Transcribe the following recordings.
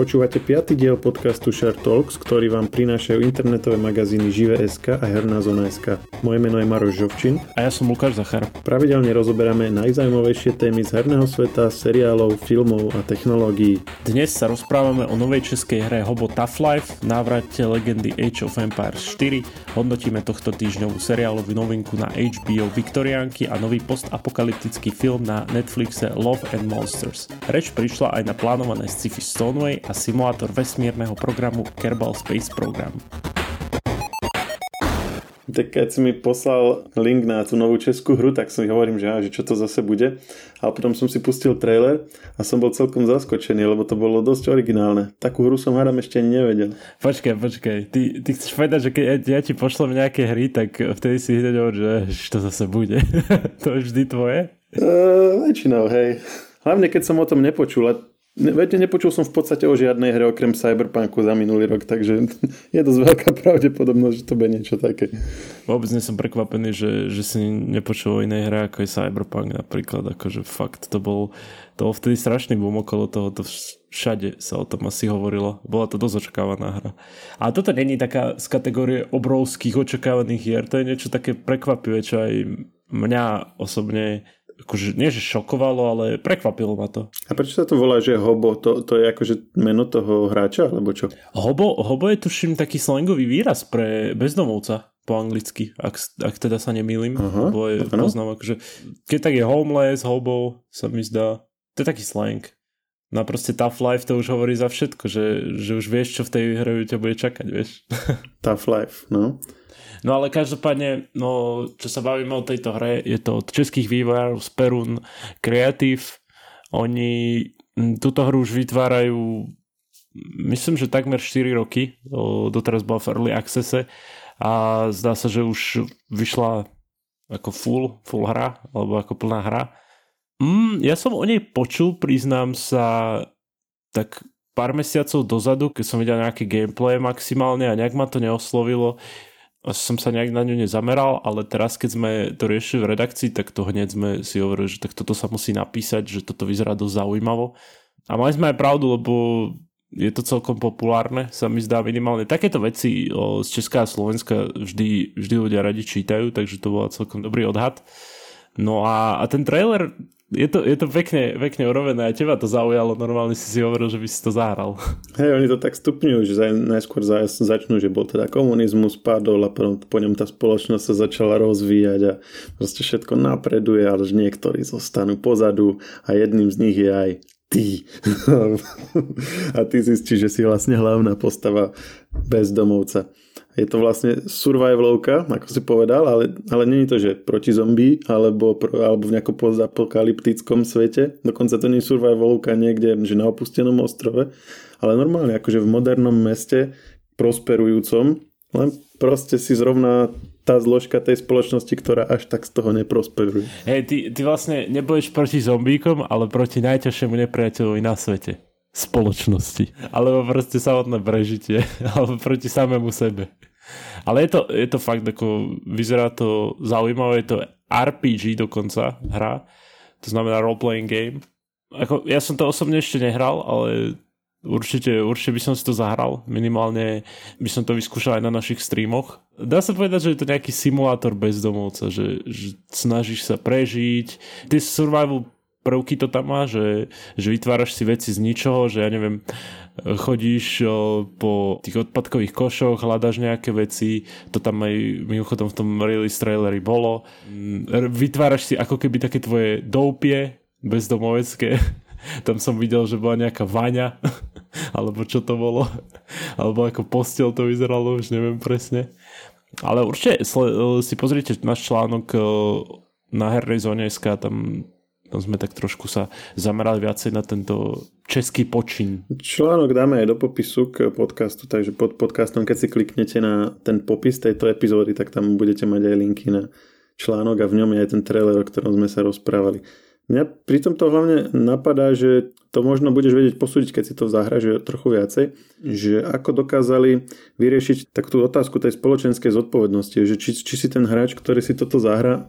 Počúvate piatý diel podcastu Share Talks, ktorý vám prinášajú internetové magazíny Žive.sk a Herná zona.sk. Moje meno je Maroš Žovčin. A ja som Lukáš Zachar. Pravidelne rozoberáme najzaujímavejšie témy z herného sveta, seriálov, filmov a technológií. Dnes sa rozprávame o novej českej hre Hobo Tough Life, návrate legendy Age of Empires 4, hodnotíme tohto týždňovú seriálovú novinku na HBO Viktoriánky a nový postapokalyptický film na Netflixe Love and Monsters. Reč prišla aj na plánované sci-fi Stoneway a simulátor vesmírneho programu Kerbal Space Program. Tak keď si mi poslal link na tú novú českú hru, tak som hovorím, že, á, že čo to zase bude. A potom som si pustil trailer a som bol celkom zaskočený, lebo to bolo dosť originálne. Takú hru som hádam ešte nevedel. Počkaj, počkaj. Ty, ty chceš povedať, že keď ja ti pošlem nejaké hry, tak vtedy si hneď že čo to zase bude. to je vždy tvoje? Uh, väčšinou, hej. Hlavne keď som o tom nepočul. A Viete, nepočul som v podstate o žiadnej hre okrem Cyberpunku za minulý rok, takže je dosť veľká pravdepodobnosť, že to bude niečo také. Vôbec nie som prekvapený, že, že si nepočul o inej hre ako je Cyberpunk napríklad, akože fakt to bol, to bol vtedy strašný boom okolo toho, to všade sa o tom asi hovorilo. Bola to dosť očakávaná hra. A toto není taká z kategórie obrovských očakávaných hier, to je niečo také prekvapivé, čo aj mňa osobne akože nie že šokovalo, ale prekvapilo ma to. A prečo sa to volá, že hobo? To, to je akože meno toho hráča, alebo čo? Hobo, hobo je tuším taký slangový výraz pre bezdomovca po anglicky, ak, ak teda sa nemýlim. Aha, bo je, poznám, akože, keď tak je homeless, hobo, sa mi zdá. To je taký slang. No a proste tough life to už hovorí za všetko, že, že už vieš, čo v tej hre ťa bude čakať, vieš. tough life, no. No ale každopádne, no, čo sa bavíme o tejto hre, je to od českých vývojárov z Perun Creative. Oni túto hru už vytvárajú myslím, že takmer 4 roky. Doteraz bola v Early Accesse a zdá sa, že už vyšla ako full, full hra, alebo ako plná hra. Mm, ja som o nej počul, priznám sa, tak pár mesiacov dozadu, keď som videl nejaké gameplay maximálne a nejak ma to neoslovilo som sa nejak na ňu nezameral, ale teraz keď sme to riešili v redakcii, tak to hneď sme si hovorili, že tak toto sa musí napísať, že toto vyzerá dosť zaujímavo. A mali sme aj pravdu, lebo je to celkom populárne, sa mi zdá minimálne. Takéto veci z Česká a Slovenska vždy, vždy ľudia radi čítajú, takže to bol celkom dobrý odhad. No a, a ten trailer je to, je to pekne, pekne urobené a teba to zaujalo, normálne si si hovoril, že by si to zahral. Hej, oni to tak stupňujú, že najskôr začnú, že bol teda komunizmus, padol a po ňom tá spoločnosť sa začala rozvíjať a proste všetko napreduje, ale že niektorí zostanú pozadu a jedným z nich je aj ty. a ty zistíš, že si vlastne hlavná postava bezdomovca. Je to vlastne survivalovka, ako si povedal, ale, ale je to, že proti zombie alebo, alebo v nejakom postapokalyptickom svete. Dokonca to nie je survivalovka niekde, že na opustenom ostrove, ale normálne akože v modernom meste prosperujúcom, len proste si zrovna tá zložka tej spoločnosti, ktorá až tak z toho neprosperuje. Hej, ty, ty vlastne neboješ proti zombíkom, ale proti najťažšiemu nepriateľovi na svete spoločnosti. Alebo proste samotné prežitie. Alebo proti samému sebe. Ale je to, je to fakt, ako vyzerá to zaujímavé, je to RPG dokonca hra, to znamená role-playing game. Ako, ja som to osobne ešte nehral, ale určite, určite by som si to zahral. Minimálne by som to vyskúšal aj na našich streamoch. Dá sa povedať, že je to nejaký simulátor bezdomovca, že, že snažíš sa prežiť. Tie survival prvky to tam má, že, že vytváraš si veci z ničoho, že ja neviem, chodíš po tých odpadkových košoch, hľadaš nejaké veci, to tam aj mimochodom v tom release traileri bolo. Mm, vytváraš si ako keby také tvoje doupie bezdomovecké. Tam som videl, že bola nejaká vaňa, alebo čo to bolo, alebo ako postel to vyzeralo, už neviem presne. Ale určite si pozrite náš článok na hernej zóne SK, tam tam sme tak trošku sa zamerali viacej na tento český počin. Článok dáme aj do popisu k podcastu, takže pod podcastom, keď si kliknete na ten popis tejto epizódy, tak tam budete mať aj linky na článok a v ňom je aj ten trailer, o ktorom sme sa rozprávali. Mňa pri tomto hlavne napadá, že to možno budeš vedieť posúdiť, keď si to zahraš trochu viacej, že ako dokázali vyriešiť takú otázku tej spoločenskej zodpovednosti, že či, či si ten hráč, ktorý si toto zahra,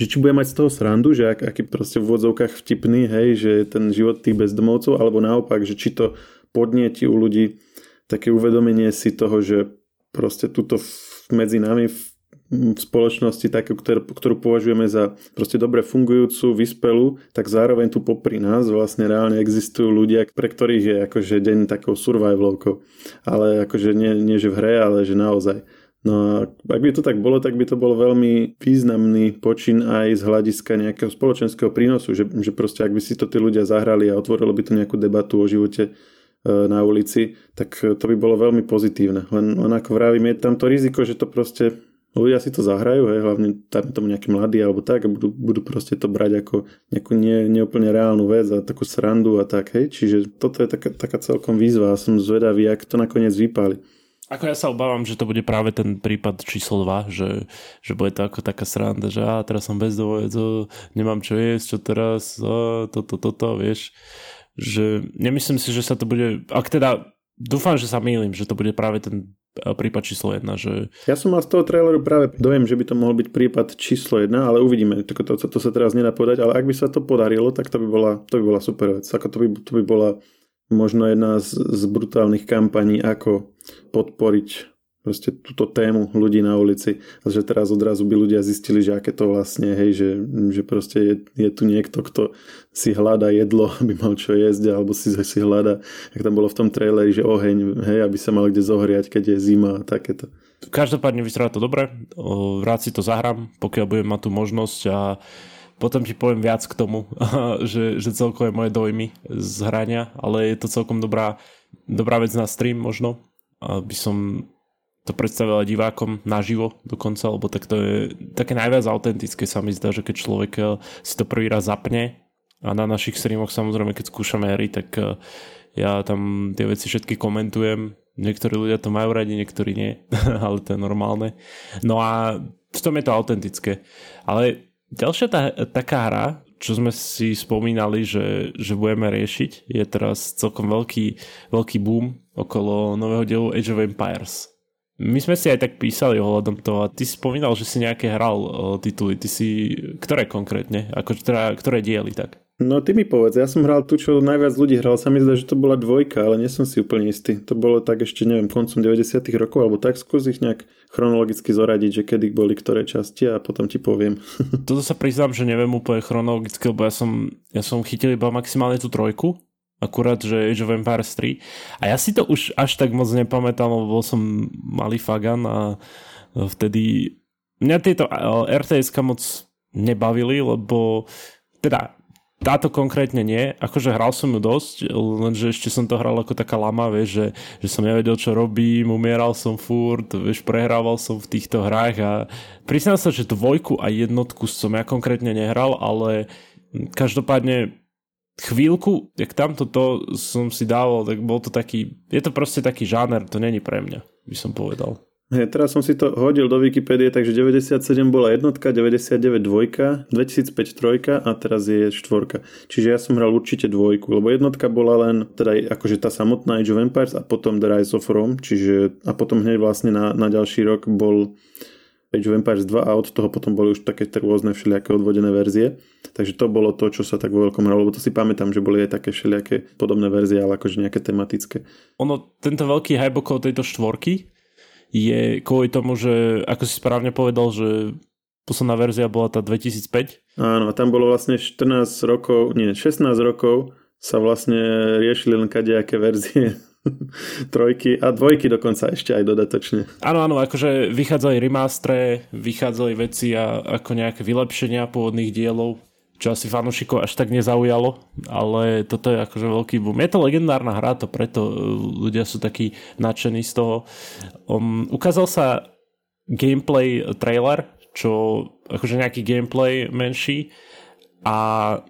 že či bude mať z toho srandu, že ak, aký proste v vodzovkách vtipný, hej, že ten život tých bezdomovcov, alebo naopak, že či to podnieti u ľudí také uvedomenie si toho, že proste tuto medzi nami v v spoločnosti takú, ktorú, ktorú považujeme za proste dobre fungujúcu, vyspelú, tak zároveň tu popri nás vlastne reálne existujú ľudia, pre ktorých je akože deň takou survivalovkou. Ale akože nie, nie že v hre, ale že naozaj. No a ak by to tak bolo, tak by to bol veľmi významný počin aj z hľadiska nejakého spoločenského prínosu, že, že proste ak by si to tí ľudia zahrali a otvorilo by to nejakú debatu o živote e, na ulici, tak to by bolo veľmi pozitívne. Len, len ako vravím, je tam to riziko, že to proste ľudia si to zahrajú, hej, hlavne tam tomu nejakí mladí alebo tak a budú, budú proste to brať ako nejakú nie, neúplne reálnu vec a takú srandu a tak, hej. Čiže toto je taká, taká celkom výzva a som zvedavý, ak to nakoniec vypáli. Ako ja sa obávam, že to bude práve ten prípad číslo 2, že, že bude to ako taká sranda, že a teraz som bezdomovec, nemám čo jesť, čo teraz, a toto, toto, to, vieš. Že nemyslím si, že sa to bude, ak teda dúfam, že sa mýlim, že to bude práve ten prípad číslo 1. Že... Ja som mal z toho traileru práve dojem, že by to mohol byť prípad číslo 1, ale uvidíme. To, to, to sa teraz nedá povedať, ale ak by sa to podarilo, tak to by bola, to by bola super vec. Ako to, by, to by bola možno jedna z, z brutálnych kampaní, ako podporiť proste túto tému ľudí na ulici. A že teraz odrazu by ľudia zistili, že aké to vlastne, hej, že, že proste je, je tu niekto, kto si hľada jedlo, aby mal čo jesť, alebo si, si hľada, ak tam bolo v tom traileri, že oheň, hej, aby sa mal kde zohriať, keď je zima a takéto. Každopádne vyzerá to dobre, rád si to zahrám, pokiaľ budem mať tú možnosť a potom ti poviem viac k tomu, že, že celkové moje dojmy z hrania, ale je to celkom dobrá, dobrá vec na stream možno, aby som to predstavila divákom naživo dokonca, lebo tak to je také najviac autentické sa mi zdá, že keď človek eh, si to prvý raz zapne a na našich streamoch samozrejme, keď skúšame hry, tak eh, ja tam tie veci všetky komentujem. Niektorí ľudia to majú radi, niektorí nie, ale to je normálne. No a v tom je to autentické. Ale ďalšia tá, taká hra, čo sme si spomínali, že, že budeme riešiť, je teraz celkom veľký, veľký boom okolo nového dielu Age of Empires. My sme si aj tak písali ohľadom toho a ty spomínal, že si nejaké hral o, tituly. Ty si, ktoré konkrétne? Ako, teda, ktoré diely tak? No ty mi povedz, ja som hral tu, čo najviac ľudí hral, sa mi zdá, že to bola dvojka, ale nie som si úplne istý. To bolo tak ešte, neviem, koncom 90 rokov, alebo tak, skús ich nejak chronologicky zoradiť, že kedy boli ktoré časti a potom ti poviem. Toto sa priznám, že neviem úplne chronologicky, lebo ja som, ja som chytil iba maximálne tú trojku, akurát, že Age of Empires 3. A ja si to už až tak moc nepamätám, lebo bol som malý fagan a vtedy mňa tieto rts moc nebavili, lebo teda táto konkrétne nie, akože hral som ju dosť, lenže ešte som to hral ako taká lama, vieš, že, že som nevedel, čo robím, umieral som furt, vieš, prehrával som v týchto hrách a priznám sa, že dvojku a jednotku som ja konkrétne nehral, ale každopádne chvíľku, jak tamto to som si dával, tak bol to taký, je to proste taký žáner, to není pre mňa, by som povedal. Hey, teraz som si to hodil do Wikipédie, takže 97 bola jednotka, 99 dvojka, 2005 trojka a teraz je štvorka. Čiže ja som hral určite dvojku, lebo jednotka bola len teda akože tá samotná Age of Empires a potom The Rise of Rome, čiže a potom hneď vlastne na, na ďalší rok bol Age of Empires 2 a od toho potom boli už také rôzne všelijaké odvodené verzie. Takže to bolo to, čo sa tak vo veľkom hralo, lebo to si pamätám, že boli aj také všelijaké podobné verzie, ale akože nejaké tematické. Ono, tento veľký hype okolo tejto štvorky je kvôli tomu, že ako si správne povedal, že posledná verzia bola tá 2005. Áno, a tam bolo vlastne 14 rokov, nie, 16 rokov sa vlastne riešili len kadejaké verzie trojky a dvojky dokonca ešte aj dodatočne. Áno, áno, akože vychádzali remastre, vychádzali veci a ako nejaké vylepšenia pôvodných dielov, čo asi fanúšikov až tak nezaujalo, ale toto je akože veľký boom. Je to legendárna hra, to preto e, ľudia sú takí nadšení z toho. Um, ukázal sa gameplay trailer, čo akože nejaký gameplay menší a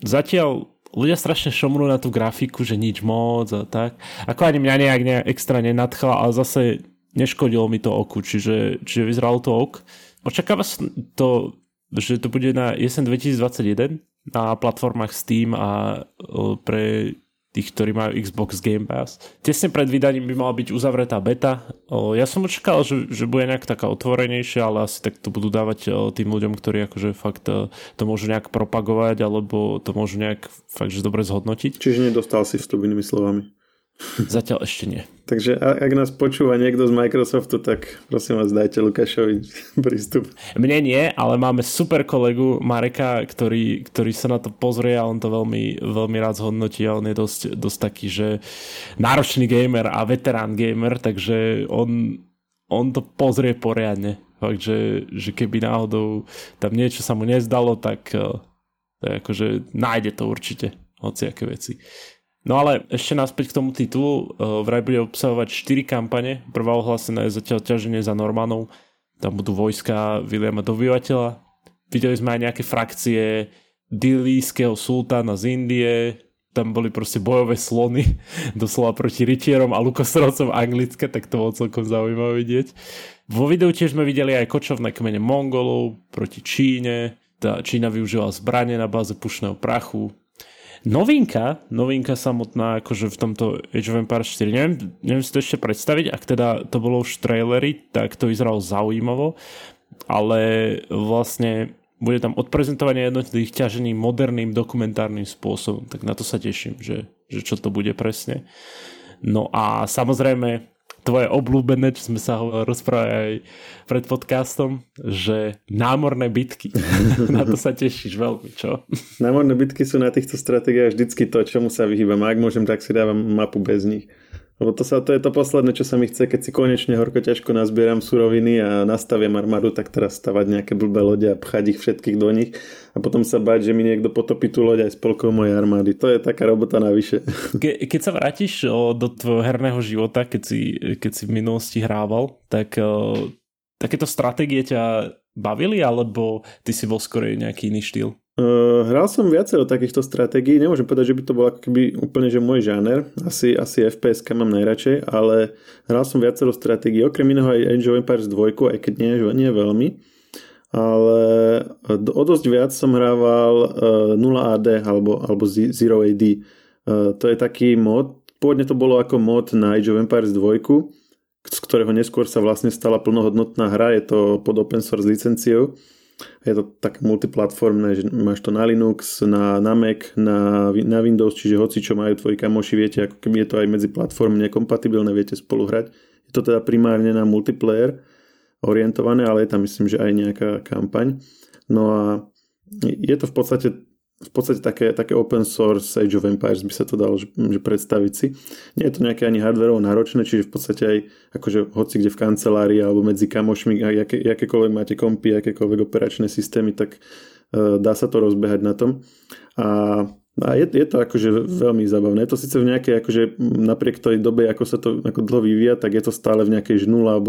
zatiaľ ľudia strašne šomrú na tú grafiku, že nič moc a tak. Ako ani mňa nejak, nejak extra nenadchla, ale zase neškodilo mi to oku, čiže, čiže vyzeralo to ok. Očakáva to, že to bude na jesen 2021 na platformách Steam a pre tých, ktorí majú Xbox Game Pass. Tesne pred vydaním by mala byť uzavretá beta. Ja som očakal, že, že bude nejak taká otvorenejšia, ale asi tak to budú dávať tým ľuďom, ktorí akože fakt to môžu nejak propagovať, alebo to môžu nejak fakt, že dobre zhodnotiť. Čiže nedostal si vstup inými slovami. Zatiaľ ešte nie. Takže ak nás počúva niekto z Microsoftu, tak prosím vás, dajte Lukášovi prístup. Mne nie, ale máme super kolegu Mareka, ktorý, ktorý sa na to pozrie a on to veľmi, veľmi rád zhodnotí a on je dosť, dosť taký, že náročný gamer a veterán gamer, takže on, on to pozrie poriadne. Fakt, že, že keby náhodou tam niečo sa mu nezdalo, tak, eh, tak akože nájde to určite, hociaké veci. No ale ešte naspäť k tomu titulu. Uh, vraj bude obsahovať 4 kampane. Prvá ohlásená je zatiaľ ťaženie za Normanov. Tam budú vojska Williama dobyvateľa. Videli sme aj nejaké frakcie dilískeho sultána z Indie. Tam boli proste bojové slony doslova proti rytierom a lukostrovcom anglické, tak to bolo celkom zaujímavé vidieť. Vo videu tiež sme videli aj kočovné kmene Mongolov proti Číne. Tá Čína využila zbranie na báze pušného prachu Novinka, novinka samotná akože v tomto Age of Empires 4, neviem, neviem si to ešte predstaviť, ak teda to bolo už v traileri, tak to vyzeralo zaujímavo, ale vlastne bude tam odprezentovanie jednotlivých ťažení moderným dokumentárnym spôsobom, tak na to sa teším, že, že čo to bude presne. No a samozrejme tvoje obľúbené, čo sme sa rozprávali aj pred podcastom, že námorné bitky. na to sa tešíš veľmi, čo? Námorné bitky sú na týchto stratégiách vždycky to, čomu sa vyhýbam. Ak môžem, tak si dávam mapu bez nich. Lebo to, sa, to je to posledné, čo sa mi chce, keď si konečne horko ťažko nazbieram suroviny a nastavím armádu, tak teraz stavať nejaké blbé lode a pchať ich všetkých do nich a potom sa bať, že mi niekto potopí tú loď aj spolkou mojej armády. To je taká robota navyše. Ke, keď sa vrátiš do tvojho herného života, keď si, keď si v minulosti hrával, tak takéto stratégie ťa bavili, alebo ty si bol skôr nejaký iný štýl? Uh, hral som viacero takýchto stratégií, nemôžem povedať, že by to bol keby úplne že môj žáner, asi, asi FPS mám najradšej, ale hral som viacero stratégií, okrem iného aj Age of Empires 2, aj keď nie, nie veľmi, ale o dosť viac som hrával uh, 0AD alebo, alebo Zero AD. To je taký mod, pôvodne to bolo ako mod na Age of Empires 2, z ktorého neskôr sa vlastne stala plnohodnotná hra, je to pod open source licenciou je to tak multiplatformné, že máš to na Linux, na, na Mac, na, na Windows, čiže hoci čo majú tvoji kamoši, viete, ako keby je to aj medzi platformne kompatibilné, viete spolu hrať. Je to teda primárne na multiplayer orientované, ale je tam myslím, že aj nejaká kampaň. No a je to v podstate v podstate také, také open source Age of Empires by sa to dalo že, že predstaviť si. Nie je to nejaké ani hardwareovo náročné, čiže v podstate aj akože hoci kde v kancelárii alebo medzi kamošmi, aké, akékoľvek máte kompy, akékoľvek operačné systémy, tak uh, dá sa to rozbehať na tom. A a je, je to akože veľmi zábavné. Je to síce v nejakej, akože napriek tej dobe, ako sa to ako dlho vyvíja, tak je to stále v nejakej 0.0,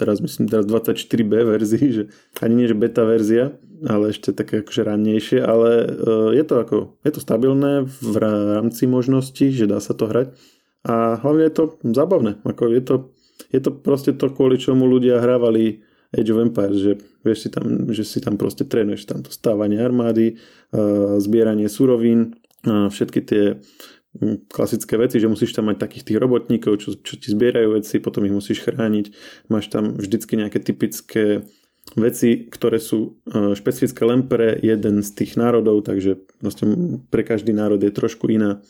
teraz myslím teraz 24b verzii, že ani nie, že beta verzia, ale ešte také akože rannejšie, ale uh, je to ako, je to stabilné v rámci možností, že dá sa to hrať a hlavne je to zábavné, ako je to, je to proste to, kvôli čomu ľudia hrávali Age of Empires, že, vieš si tam, že si tam proste trénuješ tam to stávanie armády, zbieranie surovín, všetky tie klasické veci, že musíš tam mať takých tých robotníkov, čo, čo ti zbierajú veci, potom ich musíš chrániť. Máš tam vždycky nejaké typické veci, ktoré sú špecifické len pre jeden z tých národov, takže vlastne pre každý národ je trošku iná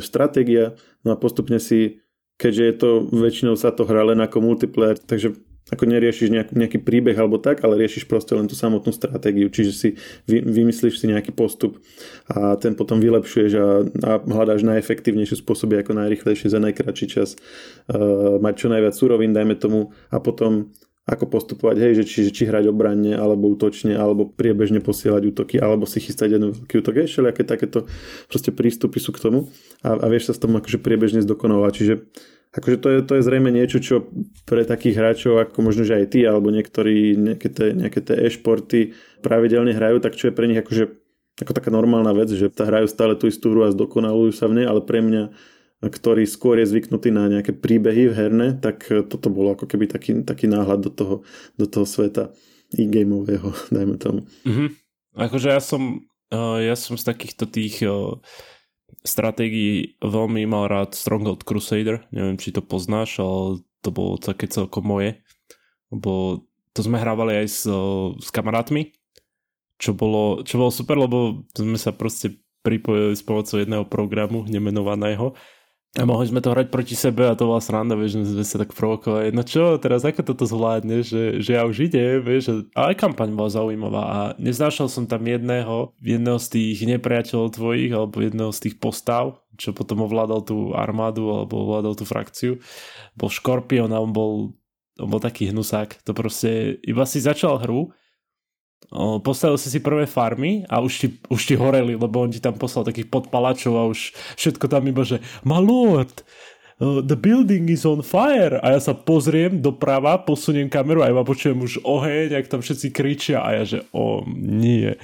stratégia. No a postupne si, keďže je to, väčšinou sa to hrá len ako multiplayer, takže ako neriešiš nejaký, nejaký príbeh alebo tak, ale riešiš proste len tú samotnú stratégiu, čiže si vy, vymyslíš si nejaký postup a ten potom vylepšuješ a, a hľadáš najefektívnejšie spôsoby, ako najrychlejšie za najkračší čas uh, mať čo najviac surovín, dajme tomu, a potom ako postupovať, hej, že či, či hrať obranne, alebo útočne, alebo priebežne posielať útoky, alebo si chystať jeden veľký útok, hej, všelijaké takéto proste prístupy sú k tomu. A, a vieš sa s tom akože priebežne zdokonalovať, čiže akože to je, to je zrejme niečo, čo pre takých hráčov, ako možno, že aj ty, alebo niektorí nejaké tie, nejaké tie e-športy pravidelne hrajú, tak čo je pre nich akože ako taká normálna vec, že hrajú stále tú istú hru a zdokonalujú sa v nej, ale pre mňa, ktorý skôr je zvyknutý na nejaké príbehy v herne, tak toto bolo ako keby taký, taký náhľad do toho, do toho sveta e-gameového, dajme tomu. Mm-hmm. Akože ja som, ja som z takýchto tých stratégií veľmi mal rád Stronghold Crusader, neviem či to poznáš, ale to bolo také celkom moje, lebo to sme hrávali aj s, s kamarátmi, čo bolo, čo bolo super, lebo sme sa proste pripojili s pomocou jedného programu nemenovaného A mohli sme to hrať proti sebe a to bola sranda, vieš, že sme sa tak provokovali. No čo, teraz ako toto zvládne, že, že ja už ide, vieš, ale kampaň bola zaujímavá a neznášal som tam jedného, jedného z tých nepriateľov tvojich, alebo jedného z tých postav, čo potom ovládal tú armádu alebo ovládal tú frakciu. Bol Škorpion a on bol, on bol taký hnusák. To proste, iba si začal hru postavil si si prvé farmy a už ti, už ti horeli, lebo on ti tam poslal takých podpalačov a už všetko tam iba, že my lord, the building is on fire. A ja sa pozriem doprava, posuniem kameru a iba počujem už oheň, jak tam všetci kričia a ja že o nie.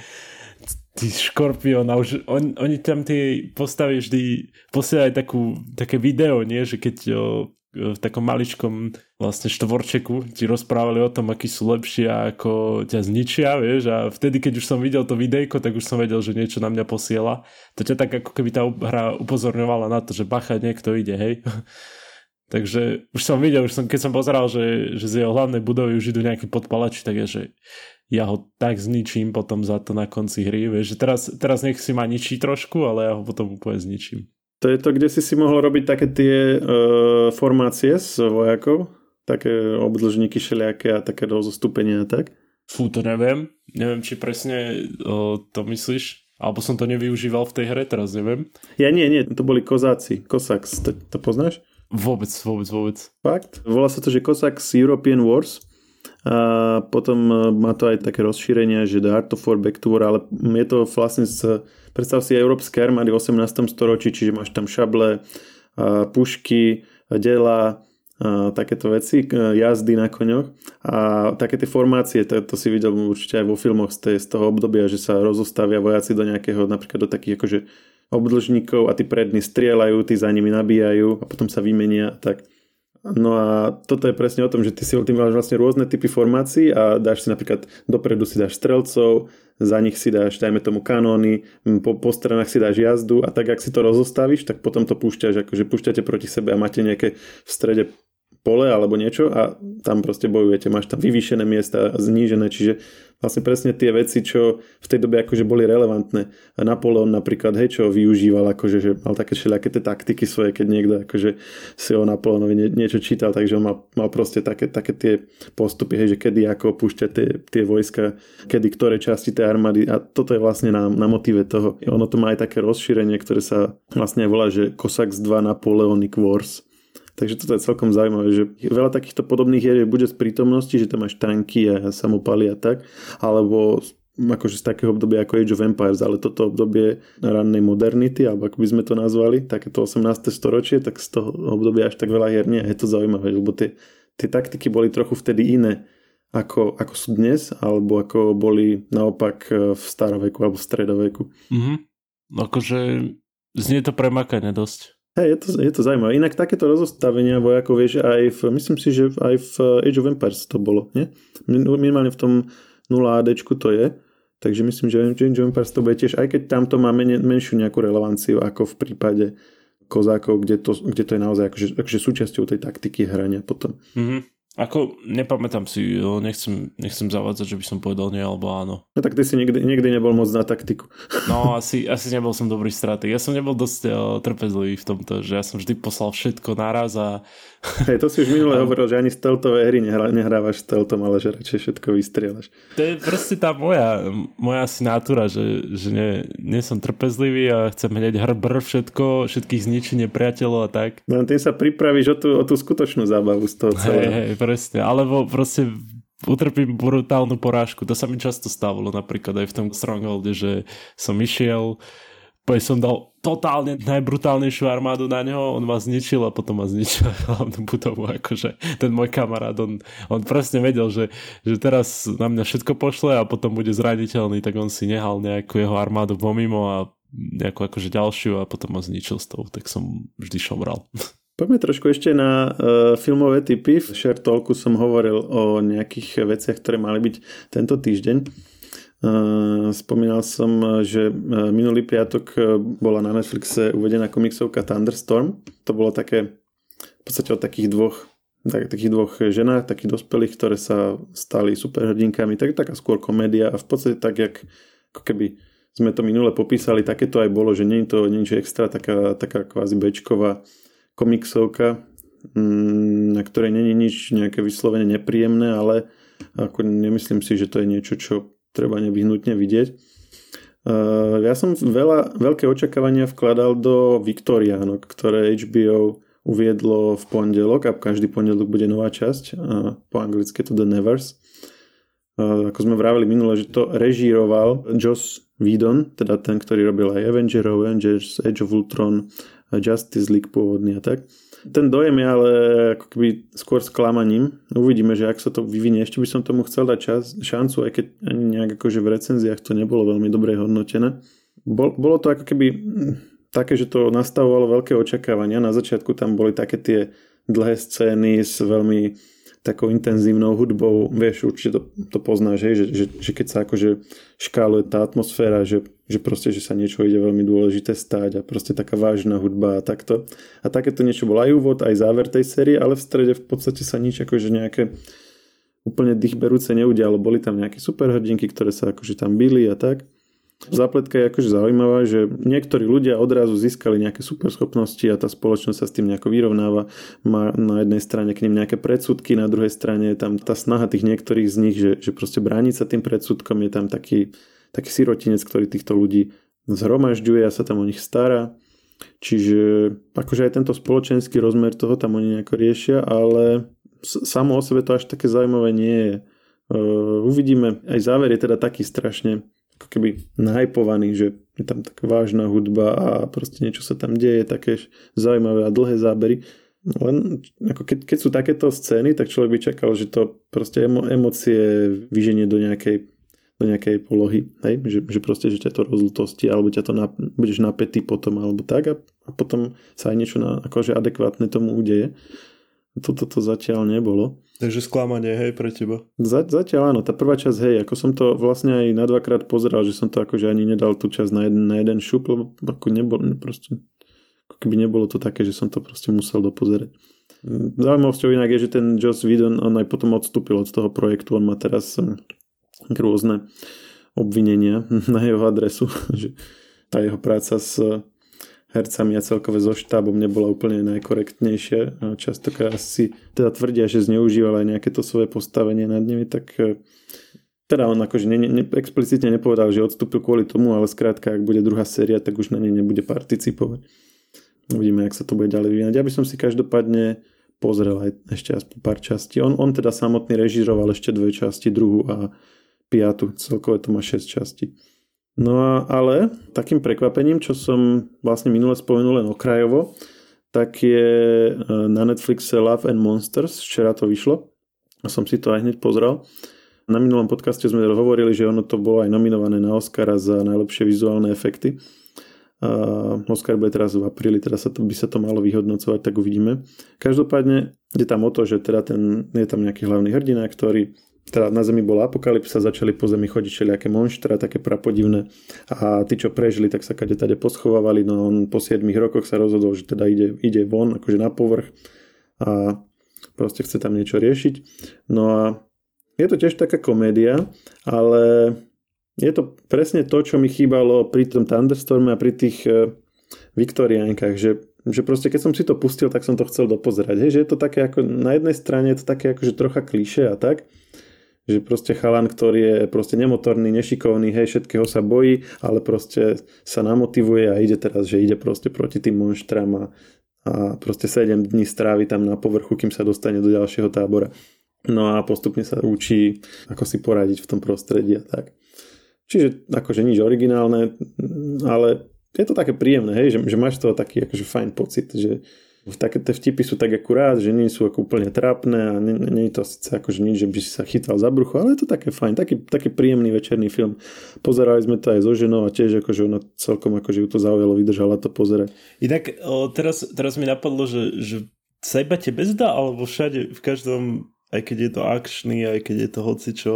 Ty škorpión a už on, oni tam tie postavy vždy posielajú takú, také video, nie, že keď o, v takom maličkom vlastne štvorčeku ti rozprávali o tom, akí sú lepšie a ako ťa zničia, vieš, a vtedy, keď už som videl to videjko, tak už som vedel, že niečo na mňa posiela. To ťa tak ako keby tá hra upozorňovala na to, že bacha, niekto ide, hej. Takže už som videl, už som, keď som pozeral, že, že z jeho hlavnej budovy už idú nejakí podpalači, tak je, že ja ho tak zničím potom za to na konci hry, vieš, že teraz, teraz nech si ma ničí trošku, ale ja ho potom úplne zničím. To je to, kde si si mohol robiť také tie uh, formácie s vojakov, také obdlžníky všelijaké a také rozostupenia a tak? Fú, to neviem. Neviem, či presne uh, to myslíš. Alebo som to nevyužíval v tej hre, teraz neviem. Ja nie, nie, to boli kozáci. Cossacks, to, to poznáš? Vôbec, vôbec, vôbec. Fakt? Volá sa to, že Cossacks European Wars. A potom e, má to aj také rozšírenie, že The Art of War Back to War, ale je to vlastne z Predstav si európske armády v 18. storočí, čiže máš tam šable, pušky, dela, takéto veci, jazdy na koňoch a také tie formácie, to, to si videl určite aj vo filmoch z, tej, z toho obdobia, že sa rozostavia vojaci do nejakého, napríklad do takých akože obdlžníkov a tí prední strieľajú, tí za nimi nabíjajú a potom sa vymenia tak. No a toto je presne o tom, že ty si ty máš vlastne rôzne typy formácií a dáš si napríklad dopredu si dáš strelcov, za nich si dáš, dajme tomu kanóny, po, po stranách si dáš jazdu a tak, ak si to rozostavíš, tak potom to púšťaš, akože púšťate proti sebe a máte nejaké v strede pole alebo niečo a tam proste bojujete. Máš tam vyvýšené miesta, znížené, čiže vlastne presne tie veci, čo v tej dobe akože boli relevantné. A Napoleon napríklad, hej, čo využíval, akože, že mal také všelijaké tie taktiky svoje, keď niekto akože si o Napoleonovi nie, niečo čítal, takže on mal, mal proste také, také tie postupy, hej, že kedy ako púšťať tie, tie vojska, kedy ktoré časti tej armády a toto je vlastne na, na motive toho. Ono to má aj také rozšírenie, ktoré sa vlastne volá, že Cossacks 2 Napoleonic Wars Takže toto je celkom zaujímavé, že veľa takýchto podobných hier je bude z prítomnosti, že tam máš tanky a samopaly a tak, alebo akože z takého obdobia ako Age of Empires, ale toto obdobie rannej modernity, alebo ako by sme to nazvali, takéto 18. storočie, tak z toho obdobia až tak veľa hier nie. Je to zaujímavé, lebo tie, tie taktiky boli trochu vtedy iné, ako, ako sú dnes, alebo ako boli naopak v staroveku alebo v stredoveku. Mm-hmm. Akože znie to premakane dosť. Hej, je to, je to zaujímavé. Inak takéto rozostavenia vojakov, vieš, aj v, myslím si, že aj v Age of Empires to bolo, nie? Minimálne v tom 0 AD to je, takže myslím, že Age of Empires to bude tiež, aj keď tamto má men, menšiu nejakú relevanciu ako v prípade kozákov, kde to, kde to je naozaj akože, akože súčasťou tej taktiky hrania potom. Mm-hmm. Ako, nepamätám si, nechcem, nechcem zavádzať, že by som povedal nie alebo áno. No tak ty si nikdy, nikdy nebol moc na taktiku. No, asi, asi nebol som dobrý stratég. Ja som nebol dosť uh, trpezlivý v tomto, že ja som vždy poslal všetko naraz a... Hej, to si už minule hovoril, že ani steltové hry nehrá, nehrávaš steltom, ale že radšej všetko vystrieľaš. To je proste tá moja, moja asi nátura, že, že nie, nie som trpezlivý a chcem hneď hrbr všetko, všetkých zničiť nepriateľov a tak. Len tým sa pripravíš o tú, o tú skutočnú zábavu z toho celého. Hej, hej, presne. Alebo proste utrpím brutálnu porážku. To sa mi často stávalo napríklad aj v tom Strongholde, že som išiel, povedz som dal totálne najbrutálnejšiu armádu na neho, on ma zničil a potom ma zničil hlavnú budovu, akože ten môj kamarát, on, on presne vedel, že, že teraz na mňa všetko pošle a potom bude zraniteľný, tak on si nehal nejakú jeho armádu pomimo a nejakú akože ďalšiu a potom ma zničil s tou, tak som vždy šomral. Poďme trošku ešte na uh, filmové typy. V Share Talku som hovoril o nejakých veciach, ktoré mali byť tento týždeň. Uh, spomínal som, že uh, minulý piatok bola na Netflixe uvedená komiksovka Thunderstorm. To bolo také v podstate o takých dvoch tak, takých dvoch ženách, takých dospelých, ktoré sa stali superhrdinkami, tak taká skôr komédia a v podstate tak, jak ako keby sme to minule popísali, také to aj bolo, že nie je to nič extra, taká, taká kvázi bečková komiksovka, mm, na ktorej není nič nejaké vyslovene nepríjemné, ale ako nemyslím si, že to je niečo, čo treba nevyhnutne vidieť. Ja som veľa, veľké očakávania vkladal do Viktoriánok, ktoré HBO uviedlo v pondelok a každý pondelok bude nová časť. Po anglicky to The Nevers. Ako sme vraveli minule, že to režíroval Joss Whedon, teda ten, ktorý robil aj Avengerov, Avengers, Age of Ultron, Justice League pôvodný a tak. Ten dojem je ale ako keby skôr sklamaním. Uvidíme, že ak sa to vyvinie. Ešte by som tomu chcel dať čas, šancu, aj keď ani nejak akože v recenziách to nebolo veľmi dobre hodnotené. Bol, bolo to ako keby hm, také, že to nastavovalo veľké očakávania. Na začiatku tam boli také tie dlhé scény s veľmi takou intenzívnou hudbou, vieš, určite to, to poznáš, hej, že, že, že keď sa akože škáluje tá atmosféra, že, že proste, že sa niečo ide veľmi dôležité stáť a proste taká vážna hudba a takto. A takéto niečo bol aj úvod, aj záver tej série, ale v strede v podstate sa nič akože nejaké úplne dýchberúce neudialo. Boli tam nejaké superhrdinky, ktoré sa akože tam byli a tak. Zápletka je akože zaujímavá, že niektorí ľudia odrazu získali nejaké superschopnosti a tá spoločnosť sa s tým nejako vyrovnáva. Má na jednej strane k ním nejaké predsudky, na druhej strane je tam tá snaha tých niektorých z nich, že, že proste brániť sa tým predsudkom. Je tam taký, taký sirotinec, ktorý týchto ľudí zhromažďuje a sa tam o nich stará. Čiže akože aj tento spoločenský rozmer toho tam oni nejako riešia, ale samo o sebe to až také zaujímavé nie je. Uh, uvidíme, aj záver je teda taký strašne ako keby nahypovaný, že je tam taká vážna hudba a proste niečo sa tam deje, také zaujímavé a dlhé zábery. Len ako keď, keď sú takéto scény, tak človek by čakal, že to proste emo, emócie vyženie do nejakej, do nejakej polohy, hej? Že, že proste, že ťa to rozlutosti, alebo ťa to na, budeš napätý potom, alebo tak a, a potom sa aj niečo na, akože adekvátne tomu udeje. Toto to zatiaľ nebolo. Takže sklamanie, hej, pre teba. Zatiaľ áno, tá prvá časť, hej, ako som to vlastne aj na dvakrát pozeral, že som to akože ani nedal tú časť na jeden, na jeden šup, lebo ako nebol, proste, ako keby nebolo to také, že som to proste musel dopozerať. Zaujímavosťou inak je, že ten Joss Whedon, on aj potom odstúpil od toho projektu, on má teraz hm, rôzne obvinenia na jeho adresu, že tá jeho práca s hercami a celkové so štábom nebola úplne najkorektnejšia. Častokrát si teda tvrdia, že zneužíval aj nejaké to svoje postavenie nad nimi, tak e, teda on akože ne, ne, explicitne nepovedal, že odstúpil kvôli tomu, ale skrátka, ak bude druhá séria, tak už na nej nebude participovať. Uvidíme, ak sa to bude ďalej vyvinať. Ja by som si každopádne pozrel aj ešte aspoň pár častí. On, on teda samotný režiroval ešte dve časti, druhú a piatu. Celkové to má 6 častí. No a, ale takým prekvapením, čo som vlastne minule spomenul len okrajovo, tak je e, na Netflixe Love and Monsters, včera to vyšlo a som si to aj hneď pozrel. Na minulom podcaste sme hovorili, že ono to bolo aj nominované na Oscara za najlepšie vizuálne efekty. Uh, Oscar bude teraz v apríli, teda sa to, by sa to malo vyhodnocovať, tak uvidíme. Každopádne je tam o to, že teda ten, je tam nejaký hlavný hrdina, ktorý teda na Zemi bola apokalypsa, začali po Zemi chodiť všelijaké monštra, také prapodivné a tí, čo prežili, tak sa kade tade poschovávali, no on po 7 rokoch sa rozhodol, že teda ide, ide von, akože na povrch a proste chce tam niečo riešiť. No a je to tiež taká komédia, ale je to presne to, čo mi chýbalo pri tom Thunderstorme a pri tých e, Viktoriánkach, že, že proste keď som si to pustil, tak som to chcel dopozerať. Hej, že je to také ako, na jednej strane je to také akože trocha kliše a tak, že proste chalan, ktorý je proste nemotorný, nešikovný, hej, všetkého sa bojí, ale proste sa namotivuje a ide teraz, že ide proste proti tým monštram a, a proste 7 dní strávi tam na povrchu, kým sa dostane do ďalšieho tábora. No a postupne sa učí, ako si poradiť v tom prostredí a tak. Čiže akože nič originálne, ale je to také príjemné, hej, že, že máš toho taký akože fajn pocit, že, také tie vtipy sú tak akurát, že nie sú ako úplne trápne a nie, nie je to síce akože nič, že by si sa chytal za brucho, ale je to také fajn, taký, taký príjemný večerný film. Pozerali sme to aj so ženou a tiež akože ona celkom akože ju to zaujalo, vydržala to pozerať. Inak teraz, teraz mi napadlo, že, že sa iba tebe zdá, alebo všade, v každom, aj keď je to akčný, aj keď je to hocičo,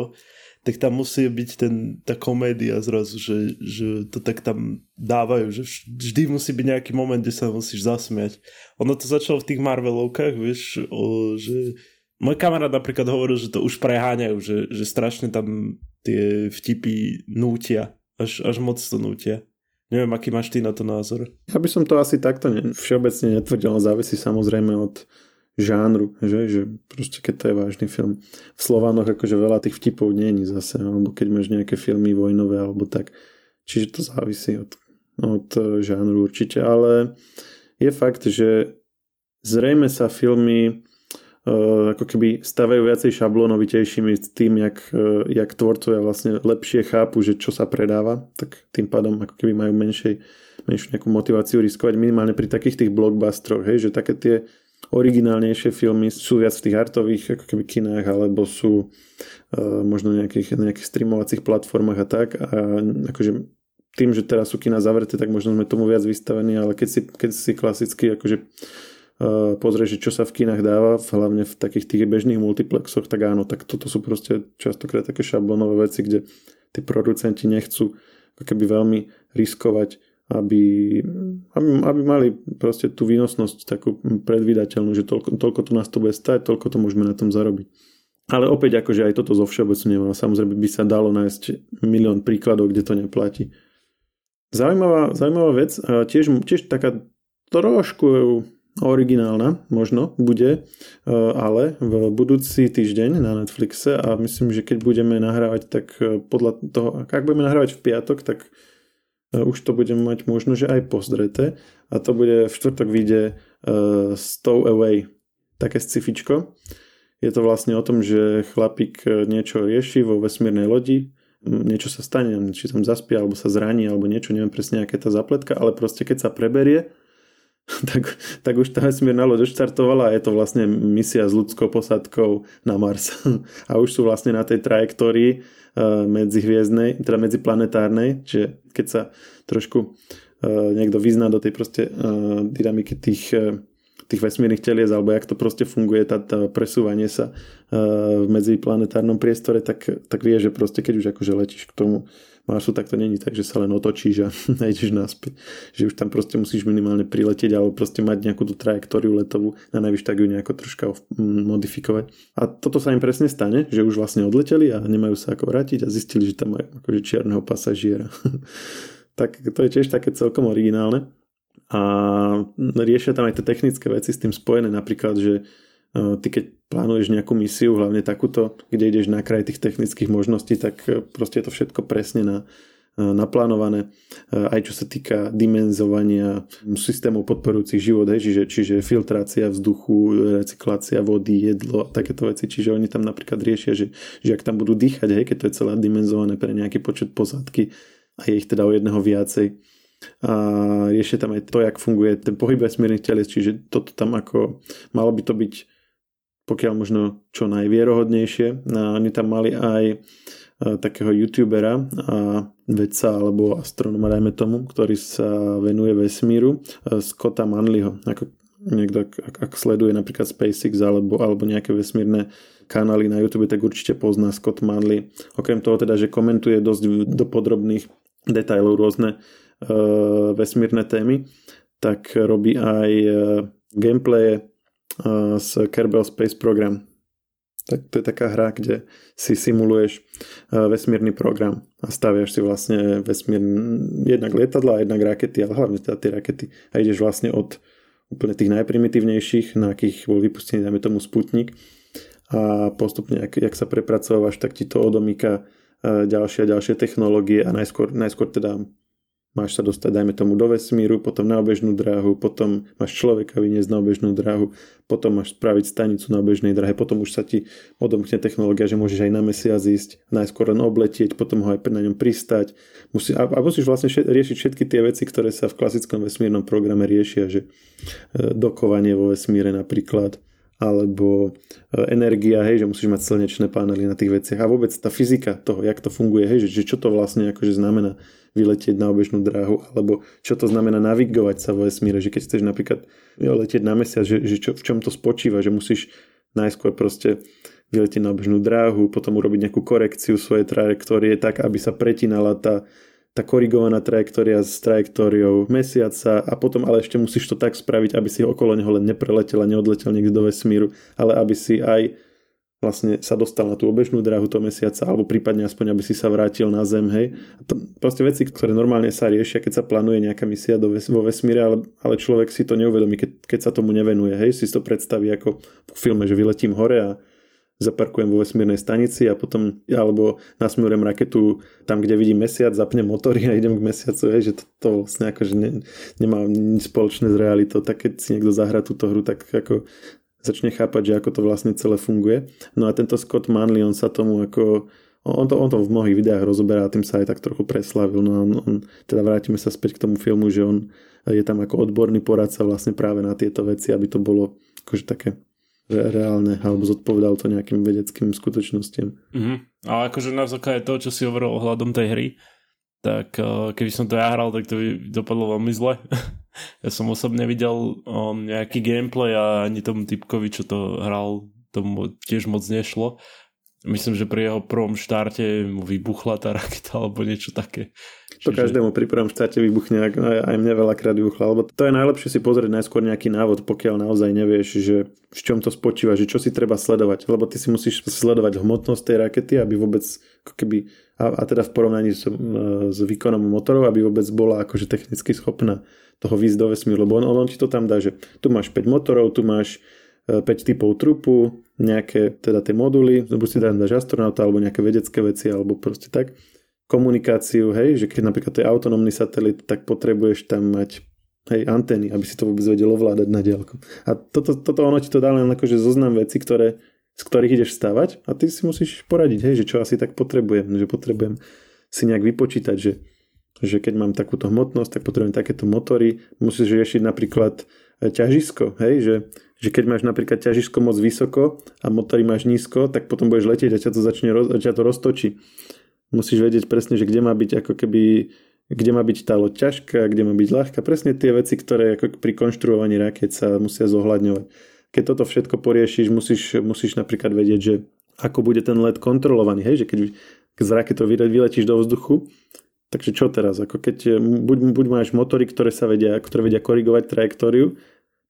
tak tam musí byť ten, tá komédia zrazu, že, že to tak tam dávajú, že vždy musí byť nejaký moment, kde sa musíš zasmiať. Ono to začalo v tých Marvelovkách, vieš, o, že môj kamarát napríklad hovoril, že to už preháňajú, že, že strašne tam tie vtipy nútia, až, až moc to nútia. Neviem, aký máš ty na to názor. Ja by som to asi takto ne, všeobecne netvrdil, závisí samozrejme od žánru, že, že proste keď to je vážny film. V Slovánoch akože veľa tých vtipov není zase, alebo keď máš nejaké filmy vojnové alebo tak. Čiže to závisí od, od žánru určite, ale je fakt, že zrejme sa filmy uh, ako keby stavajú viacej šablónovitejšími s tým, jak, uh, jak tvorcovia vlastne lepšie chápu, že čo sa predáva, tak tým pádom ako keby majú menšej, menšiu nejakú motiváciu riskovať minimálne pri takých tých blockbusteroch, hej, že také tie originálnejšie filmy sú viac v tých artových ako keby kinách alebo sú uh, možno nejakých, nejakých streamovacích platformách a tak. A akože tým, že teraz sú kina zavreté, tak možno sme tomu viac vystavení, ale keď si, keď si klasicky akože uh, pozrieš, čo sa v kinách dáva, hlavne v takých tých bežných multiplexoch, tak áno, tak toto sú proste častokrát také šablonové veci, kde tí producenti nechcú ako keby veľmi riskovať aby, aby, aby mali proste tú výnosnosť takú predvydateľnú, že toľko, toľko to nás to bude stať, toľko to môžeme na tom zarobiť. Ale opäť akože aj toto zo všeobecne samozrejme by sa dalo nájsť milión príkladov, kde to neplatí. Zaujímavá, zaujímavá vec, tiež, tiež taká trošku originálna možno bude, ale v budúci týždeň na Netflixe a myslím, že keď budeme nahrávať, tak podľa toho, ak budeme nahrávať v piatok, tak už to budem mať možno, že aj pozreté. A to bude v štvrtok vyjde uh, Stow Away, také scifičko. Je to vlastne o tom, že chlapík e, niečo rieši vo vesmírnej lodi, niečo sa stane, či tam zaspí, alebo sa zraní, alebo niečo, neviem presne, aké tá zapletka, ale proste keď sa preberie, tak, tak už tá vesmírna loď štartovala a je to vlastne misia s ľudskou posadkou na Mars. A už sú vlastne na tej trajektórii Eh, medzihviezdnej, teda medziplanetárnej, čiže keď sa trošku eh, niekto vyzná do tej proste eh, dynamiky tých, tých vesmírnych telies, alebo jak to proste funguje, tá, tá presúvanie sa v medziplanetárnom priestore, tak, tak vie, že proste keď už akože letíš k tomu Marsu, tak to není tak, že sa len otočíš a najdeš naspäť. Že už tam proste musíš minimálne priletieť alebo proste mať nejakú tú trajektóriu letovú, na najvyš tak ju nejako troška modifikovať. A toto sa im presne stane, že už vlastne odleteli a nemajú sa ako vrátiť a zistili, že tam majú akože čierneho pasažiera. tak to je tiež také celkom originálne. A riešia tam aj tie technické veci s tým spojené, napríklad, že ty keď plánuješ nejakú misiu, hlavne takúto, kde ideš na kraj tých technických možností, tak eh, proste je to všetko presne na, eh, naplánované. Aj čo sa týka dimenzovania systémov podporujúcich život, hej, čiže, čiže filtrácia vzduchu, recyklácia vody, jedlo a takéto veci. Čiže oni tam napríklad riešia, že, že ak tam budú dýchať, hej, keď to je celé dimenzované pre nejaký počet posádky a je ich teda o jedného viacej, a riešia tam aj to, jak funguje ten pohyb vesmírnych telies, čiže toto tam ako malo by to byť pokiaľ možno čo najvierohodnejšie. A oni tam mali aj e, takého youtubera a vedca alebo astronoma, dajme tomu, ktorý sa venuje vesmíru, e, Scotta Manleyho. Ako niekto, ak, ak sleduje napríklad SpaceX alebo, alebo nejaké vesmírne kanály na YouTube, tak určite pozná Scott Manley. Okrem toho teda, že komentuje dosť do podrobných detailov rôzne uh, vesmírne témy, tak robí aj uh, gameplaye z Kerbal Space Program. Tak to je taká hra, kde si simuluješ vesmírny program a staviaš si vlastne vesmír jednak lietadla, jednak rakety, ale hlavne teda tie rakety a ideš vlastne od úplne tých najprimitívnejších, na akých bol vypustený, dajme tomu Sputnik a postupne, ak, jak sa prepracovávaš, tak ti to odomýka ďalšie a ďalšie technológie a najskôr, najskôr teda máš sa dostať, dajme tomu, do vesmíru, potom na obežnú dráhu, potom máš človeka vyniesť na obežnú dráhu, potom máš spraviť stanicu na obežnej dráhe, potom už sa ti odomkne technológia, že môžeš aj na mesiac ísť, najskôr len obletieť, potom ho aj na ňom pristať. Musí, a, a musíš vlastne riešiť všetky tie veci, ktoré sa v klasickom vesmírnom programe riešia, že e, dokovanie vo vesmíre napríklad, alebo e, energia, hej, že musíš mať slnečné panely na tých veciach a vôbec tá fyzika toho, jak to funguje, hej, že, že čo to vlastne akože znamená vyletieť na obežnú dráhu, alebo čo to znamená navigovať sa vo vesmíre, že keď chceš napríklad jo, letieť na mesiac, že, že čo, v čom to spočíva, že musíš najskôr proste vyletieť na obežnú dráhu, potom urobiť nejakú korekciu svojej trajektórie tak, aby sa pretinala tá, tá korigovaná trajektória s trajektóriou mesiaca a potom ale ešte musíš to tak spraviť, aby si okolo neho len nepreletel a neodletel niekto do vesmíru, ale aby si aj vlastne sa dostal na tú obežnú dráhu toho mesiaca, alebo prípadne aspoň, aby si sa vrátil na Zem, hej. To, proste veci, ktoré normálne sa riešia, keď sa plánuje nejaká misia do ves, vo vesmíre, ale, ale človek si to neuvedomí, keď, keď sa tomu nevenuje, hej. Si to predstaví ako v filme, že vyletím hore a zaparkujem vo vesmírnej stanici a potom, alebo nasmúrem raketu tam, kde vidím mesiac, zapnem motory a idem k mesiacu, hej, že to, to vlastne ako, že ne, nemá nič spoločné s realitou, tak keď si niekto zahrá túto hru, tak ako začne chápať, že ako to vlastne celé funguje. No a tento Scott Manley, on sa tomu ako on to, on to v mnohých videách rozoberá tým sa aj tak trochu preslavil. No on, on, teda vrátime sa späť k tomu filmu, že on je tam ako odborný poradca vlastne práve na tieto veci, aby to bolo akože také reálne, alebo zodpovedal to nejakým vedeckým skutočnostiam. Mm-hmm. Ale akože na základe toho, čo si hovoril ohľadom tej hry, tak uh, keby som to ja hral, tak to by dopadlo veľmi zle. ja som osobne videl um, nejaký gameplay a ani tomu typkovi, čo to hral, tomu tiež moc nešlo. Myslím, že pri jeho prvom štarte mu vybuchla tá raketa alebo niečo také. To Čiže... každému pri prvom štarte vybuchne, aj, mne veľakrát vybuchla, lebo to je najlepšie si pozrieť najskôr nejaký návod, pokiaľ naozaj nevieš, že v čom to spočíva, že čo si treba sledovať, lebo ty si musíš sledovať hmotnosť tej rakety, aby vôbec ako keby, a, a teda v porovnaní s, s výkonom motorov, aby vôbec bola akože technicky schopná toho výjsť do vesmíru, lebo on, on ti to tam dá, že tu máš 5 motorov, tu máš 5 e, typov trupu, nejaké teda tie moduly, buď si tam dáš astronauta alebo nejaké vedecké veci alebo proste tak. Komunikáciu, hej, že keď napríklad to je autonómny satelit, tak potrebuješ tam mať hej, antény, aby si to vôbec vedel ovládať na diálku. A toto, toto ono ti to dá len akože zoznam veci, ktoré, z ktorých ideš stavať a ty si musíš poradiť, hej, že čo asi tak potrebujem, že potrebujem si nejak vypočítať, že, že keď mám takúto hmotnosť, tak potrebujem takéto motory, musíš riešiť napríklad e, ťažisko, hej, že že keď máš napríklad ťažisko moc vysoko a motory máš nízko, tak potom budeš letieť a ťa to začne a ťa to roztočí. Musíš vedieť presne, že kde má byť ako keby kde má byť tá loď ťažká, kde má byť ľahká. Presne tie veci, ktoré ako pri konštruovaní raket sa musia zohľadňovať. Keď toto všetko poriešiš, musíš, musíš napríklad vedieť, že ako bude ten let kontrolovaný. Hej? Že keď, z raketou vyletíš do vzduchu, takže čo teraz? Ako keď buď, buď máš motory, ktoré sa vedia, ktoré vedia korigovať trajektóriu,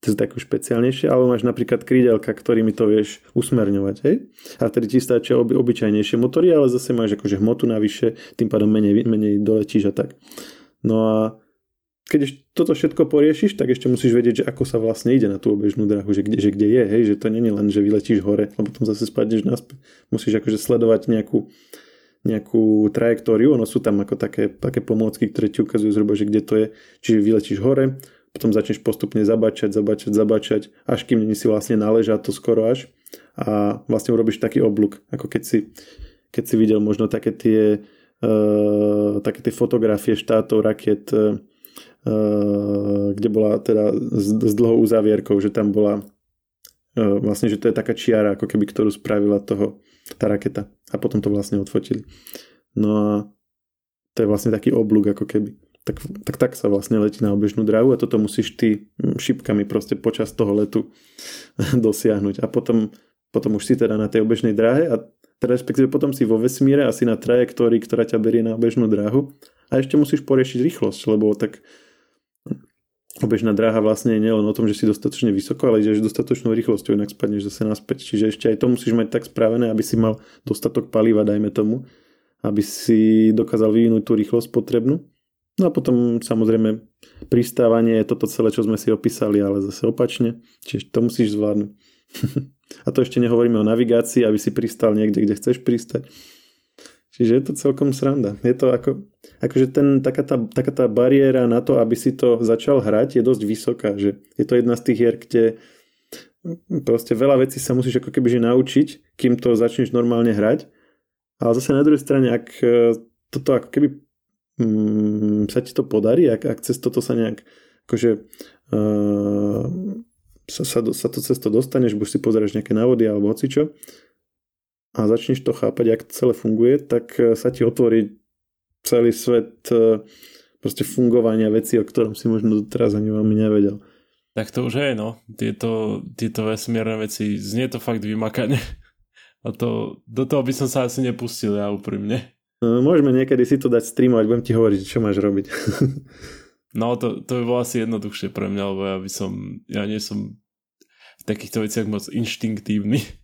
to je také špeciálnejšie, alebo máš napríklad krídelka, ktorými to vieš usmerňovať, hej? A vtedy ti stačia oby, obyčajnejšie motory, ale zase máš akože hmotu navyše, tým pádom menej, menej doletíš a tak. No a keď toto všetko poriešiš, tak ešte musíš vedieť, že ako sa vlastne ide na tú obežnú dráhu, že kde, že kde je, hej, že to nie je len, že vyletíš hore a potom zase spadneš naspäť. Musíš akože sledovať nejakú, nejakú trajektóriu, ono sú tam ako také, také pomôcky, ktoré ti ukazujú zhruba, že kde to je, čiže vyletíš hore, potom začneš postupne zabačať, zabačať, zabačať, až kým si vlastne naleža to skoro až. A vlastne urobíš taký oblúk, ako keď si, keď si videl možno také tie, uh, také tie fotografie štátov raket, uh, kde bola teda s, s dlhou uzavierkou, že tam bola vlastne, že to je taká čiara, ako keby ktorú spravila toho, tá raketa a potom to vlastne odfotili. No a to je vlastne taký oblúk ako keby tak, tak tak sa vlastne letí na obežnú dráhu a toto musíš ty šipkami proste počas toho letu dosiahnuť. A potom, potom už si teda na tej obežnej dráhe a teda respektíve potom si vo vesmíre a si na trajektórii, ktorá ťa berie na obežnú dráhu a ešte musíš poriešiť rýchlosť, lebo tak obežná dráha vlastne je nielen o tom, že si dostatočne vysoko, ale ideš dostatočnou rýchlosťou, inak spadneš zase naspäť. Čiže ešte aj to musíš mať tak spravené, aby si mal dostatok paliva, dajme tomu, aby si dokázal vyvinúť tú rýchlosť potrebnú. No a potom samozrejme pristávanie je toto celé, čo sme si opísali, ale zase opačne. Čiže to musíš zvládnuť. a to ešte nehovoríme o navigácii, aby si pristal niekde, kde chceš pristať. Čiže je to celkom sranda. Je to ako, akože ten, taká, tá, taká tá bariéra na to, aby si to začal hrať, je dosť vysoká. Že je to jedna z tých hier, kde proste veľa vecí sa musíš ako keby že naučiť, kým to začneš normálne hrať. Ale zase na druhej strane, ak e, toto ako keby mm, sa ti to podarí, ak, ak cez toto sa nejak akože uh, sa, sa, sa to cez to dostaneš, buď si pozrieš nejaké návody alebo hocičo a začneš to chápať, ak celé funguje, tak eh, sa ti otvorí celý svet uh, proste fungovania veci, o ktorom si možno doteraz ani veľmi nevedel. Tak to už je, no. Tieto, tieto vesmírne veci, znie to fakt vymakane. A to, do toho by som sa asi nepustil ja úprimne. No, môžeme niekedy si to dať streamovať, budem ti hovoriť, čo máš robiť. no to, to by bolo asi jednoduchšie pre mňa, lebo ja by som, ja nie som v takýchto veciach moc inštinktívny.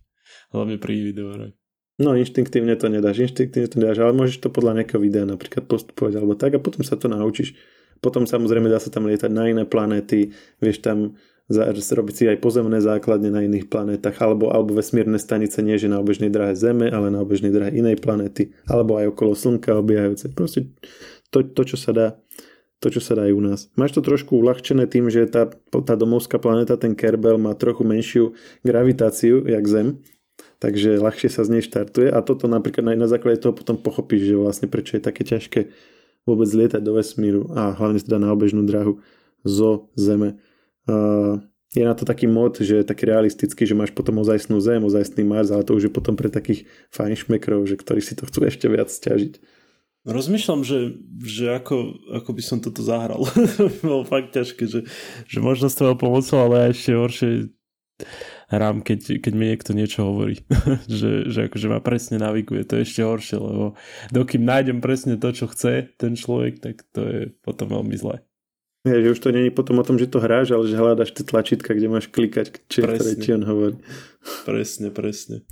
Hlavne pri videohrách. No inštinktívne to nedáš, inštinktívne to nedáš, ale môžeš to podľa nejakého videa napríklad postupovať alebo tak a potom sa to naučíš. Potom samozrejme dá sa tam lietať na iné planéty, vieš tam robiť si aj pozemné základne na iných planétach alebo, alebo vesmírne stanice nie že na obežnej drahe Zeme, ale na obežnej drahe inej planéty alebo aj okolo Slnka obiehajúce. Proste to, to, čo sa dá to, čo sa dá aj u nás. Máš to trošku uľahčené tým, že tá, tá domovská planéta, ten Kerbel, má trochu menšiu gravitáciu, jak Zem, takže ľahšie sa z nej štartuje a toto napríklad aj na základe toho potom pochopíš, že vlastne prečo je také ťažké vôbec lietať do vesmíru a hlavne teda na obežnú drahu zo Zeme. Je na to taký mod, že je taký realistický, že máš potom ozajstnú Zem, ozajstný Mars, ale to už je potom pre takých fajnšmekrov, že ktorí si to chcú ešte viac stiažiť. Rozmýšľam, že, že ako, ako by som toto zahral. Bolo fakt ťažké, že, že možno s toho pomocou, ale ešte horšie hrám, keď, keď mi niekto niečo hovorí. že, že akože ma presne naviguje, to je ešte horšie, lebo dokým nájdem presne to, čo chce ten človek, tak to je potom veľmi zlé. Ja, že už to není potom o tom, že to hráš, ale že hľadaš tie tlačítka, kde máš klikať, či, ktoré ti on hovorí. Presne, presne.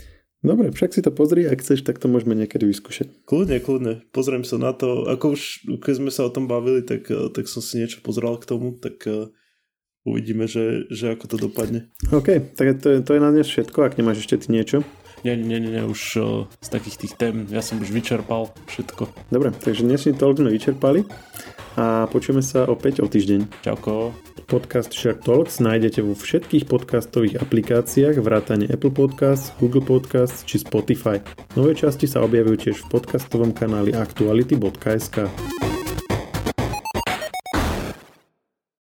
Dobre, však si to pozri, ak chceš, tak to môžeme niekedy vyskúšať. Kľudne, kľudne. Pozriem sa na to. Ako už, keď sme sa o tom bavili, tak, tak som si niečo pozrel k tomu, tak uvidíme, že, že ako to dopadne. OK, tak to je, to je na dnes všetko, ak nemáš ešte ty niečo. Nie, nie, nie, už uh, z takých tých tém, ja som už vyčerpal všetko. Dobre, takže dnes si toľko sme vyčerpali a počujeme sa opäť o týždeň. Čauko. Podcast Shark Talks nájdete vo všetkých podcastových aplikáciách vrátane Apple Podcasts, Google Podcasts či Spotify. Nové časti sa objavujú tiež v podcastovom kanáli aktuality.sk.